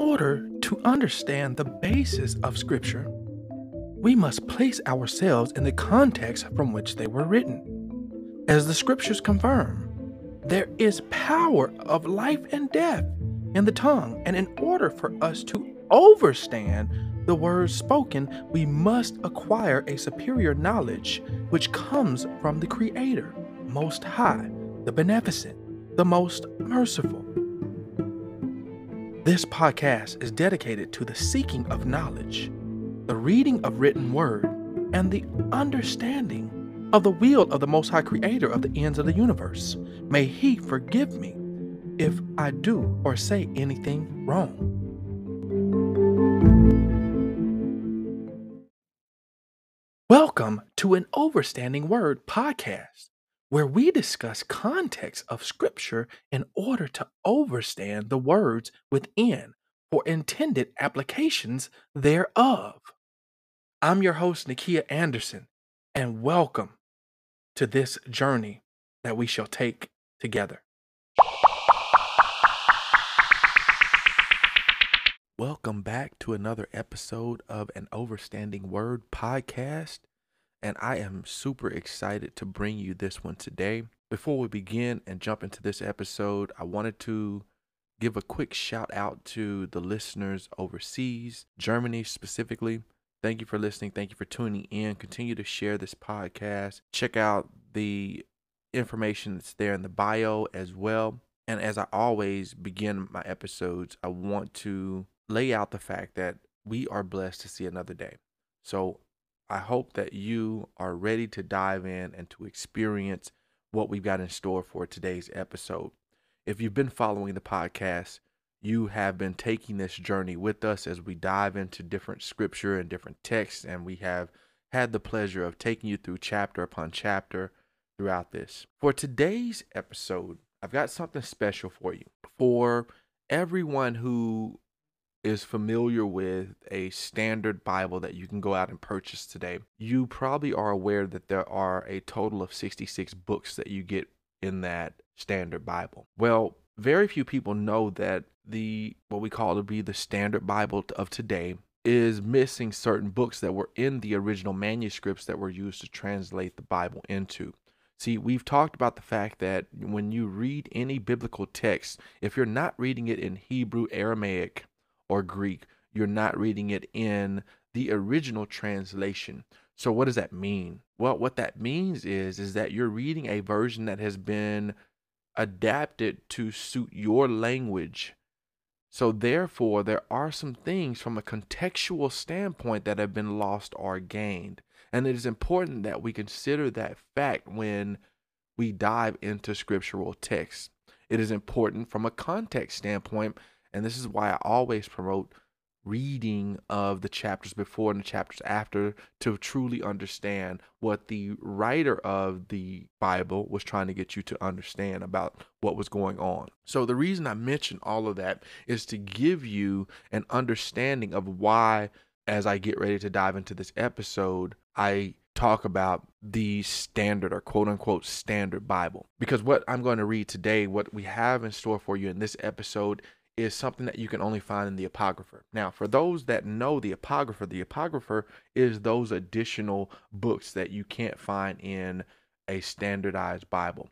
order to understand the basis of Scripture, we must place ourselves in the context from which they were written. As the Scriptures confirm, there is power of life and death in the tongue, and in order for us to overstand the words spoken, we must acquire a superior knowledge which comes from the Creator, Most High, the Beneficent, the Most Merciful. This podcast is dedicated to the seeking of knowledge, the reading of written word, and the understanding of the will of the Most High Creator of the ends of the universe. May He forgive me if I do or say anything wrong. Welcome to an Overstanding Word podcast where we discuss context of scripture in order to overstand the words within for intended applications thereof. I'm your host, Nakia Anderson, and welcome to this journey that we shall take together. Welcome back to another episode of an Overstanding Word podcast and I am super excited to bring you this one today. Before we begin and jump into this episode, I wanted to give a quick shout out to the listeners overseas, Germany specifically. Thank you for listening. Thank you for tuning in. Continue to share this podcast. Check out the information that's there in the bio as well. And as I always begin my episodes, I want to lay out the fact that we are blessed to see another day. So I hope that you are ready to dive in and to experience what we've got in store for today's episode. If you've been following the podcast, you have been taking this journey with us as we dive into different scripture and different texts, and we have had the pleasure of taking you through chapter upon chapter throughout this. For today's episode, I've got something special for you. For everyone who is familiar with a standard Bible that you can go out and purchase today, you probably are aware that there are a total of 66 books that you get in that standard Bible. Well, very few people know that the what we call to be the standard Bible of today is missing certain books that were in the original manuscripts that were used to translate the Bible into. See, we've talked about the fact that when you read any biblical text, if you're not reading it in Hebrew, Aramaic, or Greek. You're not reading it in the original translation. So what does that mean? Well, what that means is is that you're reading a version that has been adapted to suit your language. So therefore, there are some things from a contextual standpoint that have been lost or gained. And it is important that we consider that fact when we dive into scriptural texts. It is important from a context standpoint and this is why I always promote reading of the chapters before and the chapters after to truly understand what the writer of the Bible was trying to get you to understand about what was going on. So, the reason I mention all of that is to give you an understanding of why, as I get ready to dive into this episode, I talk about the standard or quote unquote standard Bible. Because what I'm going to read today, what we have in store for you in this episode, is something that you can only find in the apocrypha. Now, for those that know the apocrypha, the apocrypha is those additional books that you can't find in a standardized Bible.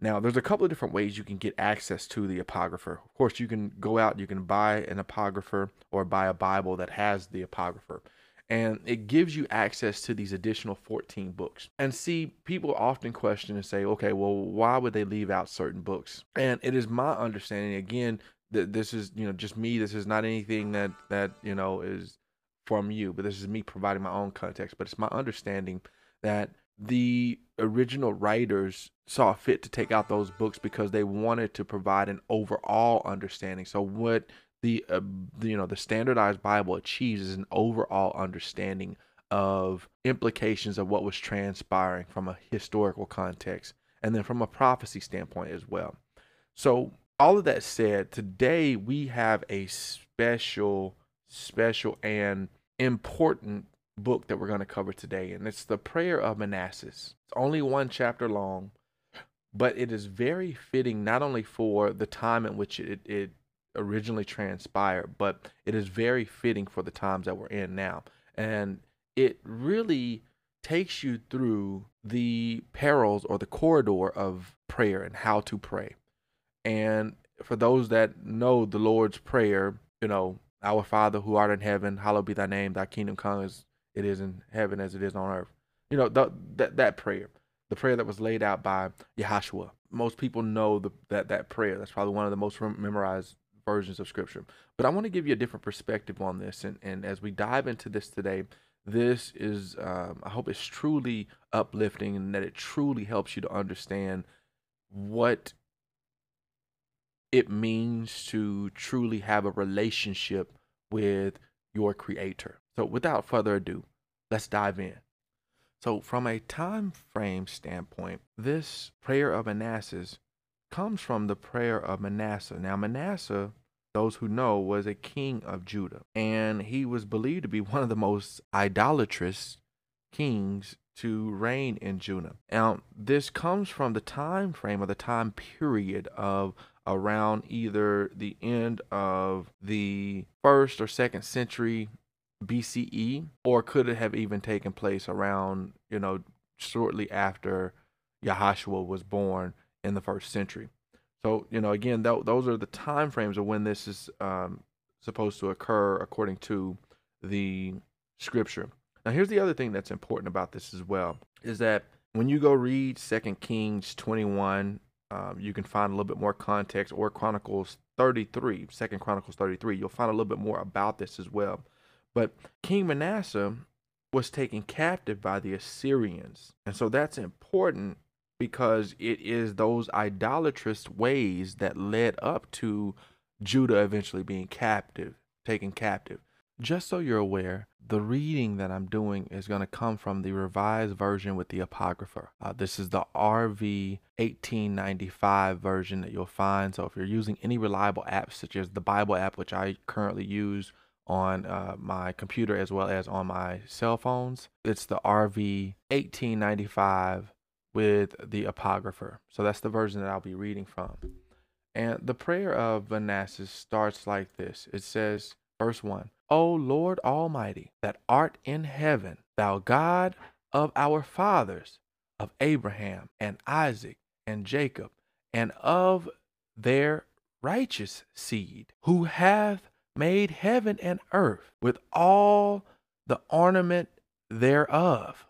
Now, there's a couple of different ways you can get access to the apocrypha. Of course, you can go out, you can buy an apocrypha or buy a Bible that has the apocrypha. And it gives you access to these additional 14 books. And see, people often question and say, okay, well, why would they leave out certain books? And it is my understanding, again, this is you know just me. This is not anything that that you know is from you but this is me providing my own context. But it's my understanding that the original writers saw fit to take out those books because they wanted to provide an overall understanding. So what the, uh, the you know the standardized bible achieves is an overall understanding of implications of what was transpiring from a historical context and then from a prophecy standpoint as well. So all of that said, today we have a special, special, and important book that we're going to cover today, and it's the Prayer of Manasseh. It's only one chapter long, but it is very fitting not only for the time in which it, it originally transpired, but it is very fitting for the times that we're in now. And it really takes you through the perils or the corridor of prayer and how to pray. And for those that know the Lord's Prayer, you know, our Father who art in heaven, hallowed be thy name, thy kingdom come as it is in heaven as it is on earth. You know, the, that that prayer, the prayer that was laid out by Yahshua. Most people know the, that that prayer. That's probably one of the most memorized versions of scripture. But I want to give you a different perspective on this. And, and as we dive into this today, this is, um, I hope it's truly uplifting and that it truly helps you to understand what it means to truly have a relationship with your creator. So without further ado, let's dive in. So from a time frame standpoint, this prayer of Manasseh comes from the prayer of Manasseh. Now Manasseh, those who know, was a king of Judah, and he was believed to be one of the most idolatrous kings to reign in Judah. Now, this comes from the time frame or the time period of around either the end of the first or second century BCE, or could it have even taken place around, you know, shortly after Yahshua was born in the first century? So, you know, again, th- those are the time frames of when this is um, supposed to occur according to the scripture. Now, here's the other thing that's important about this as well is that when you go read Second Kings 21 um, you can find a little bit more context or Chronicles 33, Second Chronicles 33. You'll find a little bit more about this as well. But King Manasseh was taken captive by the Assyrians. And so that's important because it is those idolatrous ways that led up to Judah eventually being captive, taken captive. Just so you're aware, the reading that I'm doing is going to come from the revised version with the apocrypha. Uh, this is the RV 1895 version that you'll find. So if you're using any reliable apps, such as the Bible app, which I currently use on uh, my computer as well as on my cell phones, it's the RV 1895 with the apocrypha. So that's the version that I'll be reading from. And the prayer of Manasseh starts like this it says, verse 1 O Lord Almighty, that art in heaven, thou God of our fathers, of Abraham and Isaac and Jacob, and of their righteous seed, who hath made heaven and earth with all the ornament thereof.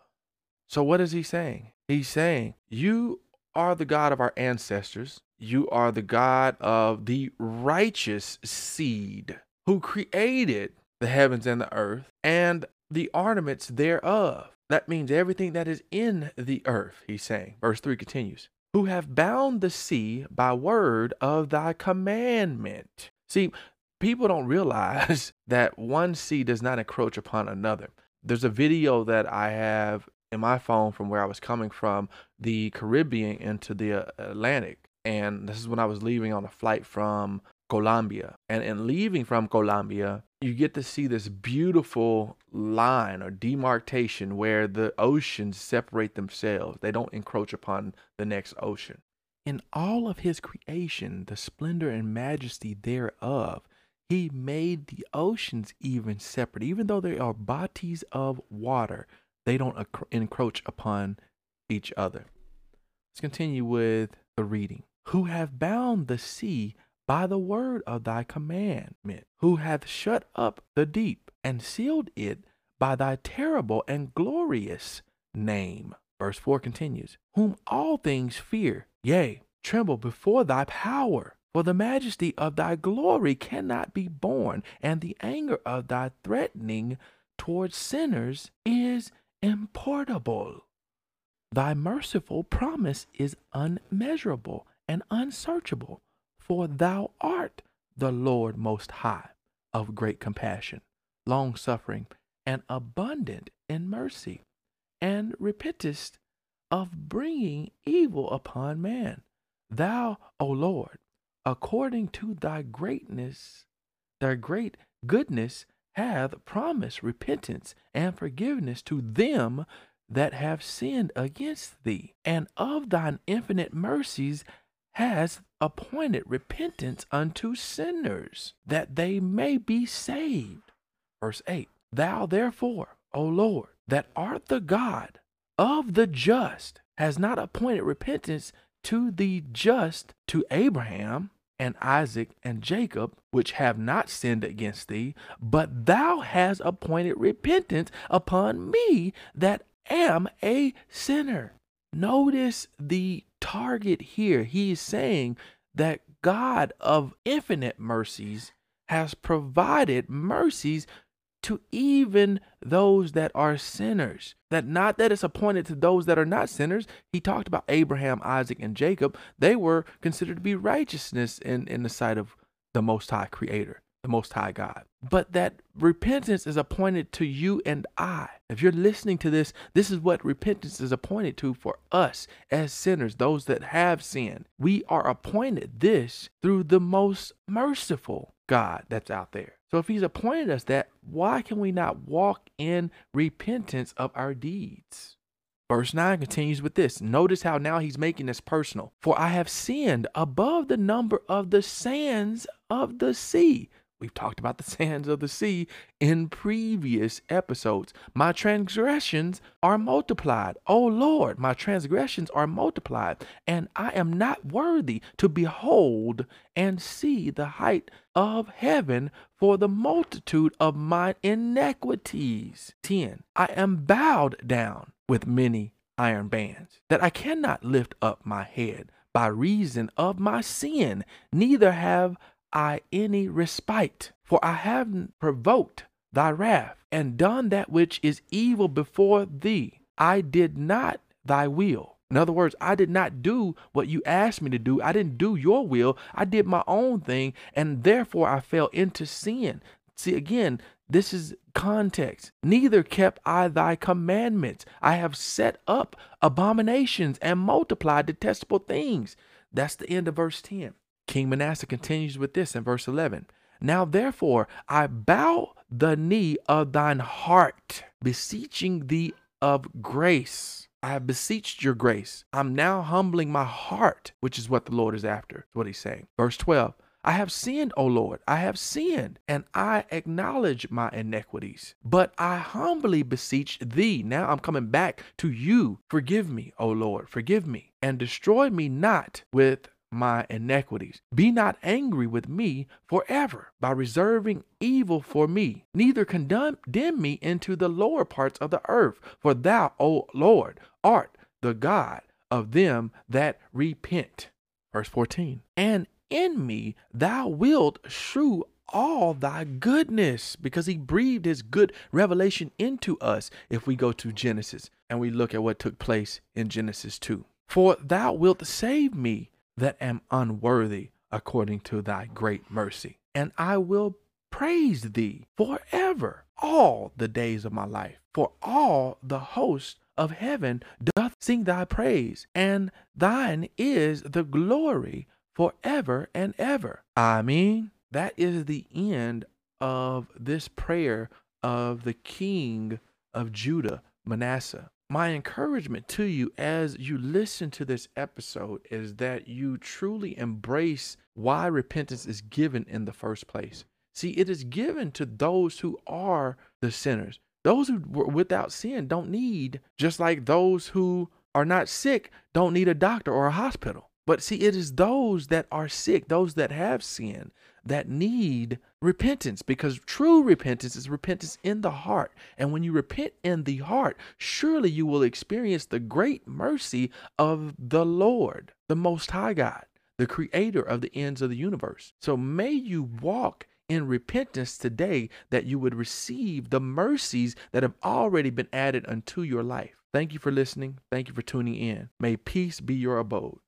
So, what is he saying? He's saying, You are the God of our ancestors. You are the God of the righteous seed who created the heavens and the earth, and the ornaments thereof. That means everything that is in the earth, he's saying. Verse 3 continues, who have bound the sea by word of thy commandment. See, people don't realize that one sea does not encroach upon another. There's a video that I have in my phone from where I was coming from the Caribbean into the uh, Atlantic. And this is when I was leaving on a flight from Colombia. And in leaving from Colombia, you get to see this beautiful line or demarcation where the oceans separate themselves. They don't encroach upon the next ocean. In all of his creation, the splendor and majesty thereof, he made the oceans even separate. Even though they are bodies of water, they don't encroach upon each other. Let's continue with the reading. Who have bound the sea by the word of thy commandment, who hath shut up the deep and sealed it by thy terrible and glorious name. Verse 4 continues, Whom all things fear, yea, tremble before thy power. For the majesty of thy glory cannot be borne, and the anger of thy threatening towards sinners is importable. Thy merciful promise is unmeasurable and unsearchable. For thou art the Lord most high, of great compassion, long suffering, and abundant in mercy, and repentest of bringing evil upon man. Thou, O Lord, according to thy greatness, thy great goodness, hath promised repentance and forgiveness to them that have sinned against thee, and of thine infinite mercies has appointed repentance unto sinners, that they may be saved. Verse 8 Thou therefore, O Lord, that art the God of the just, has not appointed repentance to the just to Abraham and Isaac and Jacob, which have not sinned against thee, but thou hast appointed repentance upon me that am a sinner. Notice the target here. He is saying that God of infinite mercies has provided mercies to even those that are sinners. That not that it's appointed to those that are not sinners. He talked about Abraham, Isaac, and Jacob. They were considered to be righteousness in, in the sight of the Most High Creator, the Most High God. But that repentance is appointed to you and I. If you're listening to this, this is what repentance is appointed to for us as sinners, those that have sinned. We are appointed this through the most merciful God that's out there. So if he's appointed us that, why can we not walk in repentance of our deeds? Verse 9 continues with this. Notice how now he's making this personal. For I have sinned above the number of the sands of the sea. We've talked about the sands of the sea in previous episodes. My transgressions are multiplied. Oh Lord, my transgressions are multiplied, and I am not worthy to behold and see the height of heaven for the multitude of my iniquities. 10. I am bowed down with many iron bands, that I cannot lift up my head by reason of my sin, neither have I any respite, for I have provoked thy wrath, and done that which is evil before thee. I did not thy will. In other words, I did not do what you asked me to do. I didn't do your will. I did my own thing, and therefore I fell into sin. See, again, this is context. Neither kept I thy commandments. I have set up abominations and multiplied detestable things. That's the end of verse 10. King Manasseh continues with this in verse 11. Now therefore I bow the knee of thine heart, beseeching thee of grace. I have beseeched your grace. I'm now humbling my heart, which is what the Lord is after. what he's saying. Verse 12. I have sinned, O Lord, I have sinned, and I acknowledge my iniquities. But I humbly beseech thee. Now I'm coming back to you. Forgive me, O Lord, forgive me, and destroy me not with my iniquities. Be not angry with me forever by reserving evil for me, neither condemn me into the lower parts of the earth. For thou, O Lord, art the God of them that repent. Verse 14. And in me thou wilt shew all thy goodness because he breathed his good revelation into us if we go to Genesis and we look at what took place in Genesis 2. For thou wilt save me that am unworthy according to thy great mercy. And I will praise thee forever all the days of my life. For all the host of heaven doth sing thy praise, and thine is the glory forever and ever. I mean, that is the end of this prayer of the king of Judah, Manasseh my encouragement to you as you listen to this episode is that you truly embrace why repentance is given in the first place. See, it is given to those who are the sinners. Those who were without sin don't need, just like those who are not sick don't need a doctor or a hospital. But see, it is those that are sick, those that have sin, that need repentance because true repentance is repentance in the heart. And when you repent in the heart, surely you will experience the great mercy of the Lord, the Most High God, the creator of the ends of the universe. So may you walk in repentance today that you would receive the mercies that have already been added unto your life. Thank you for listening. Thank you for tuning in. May peace be your abode.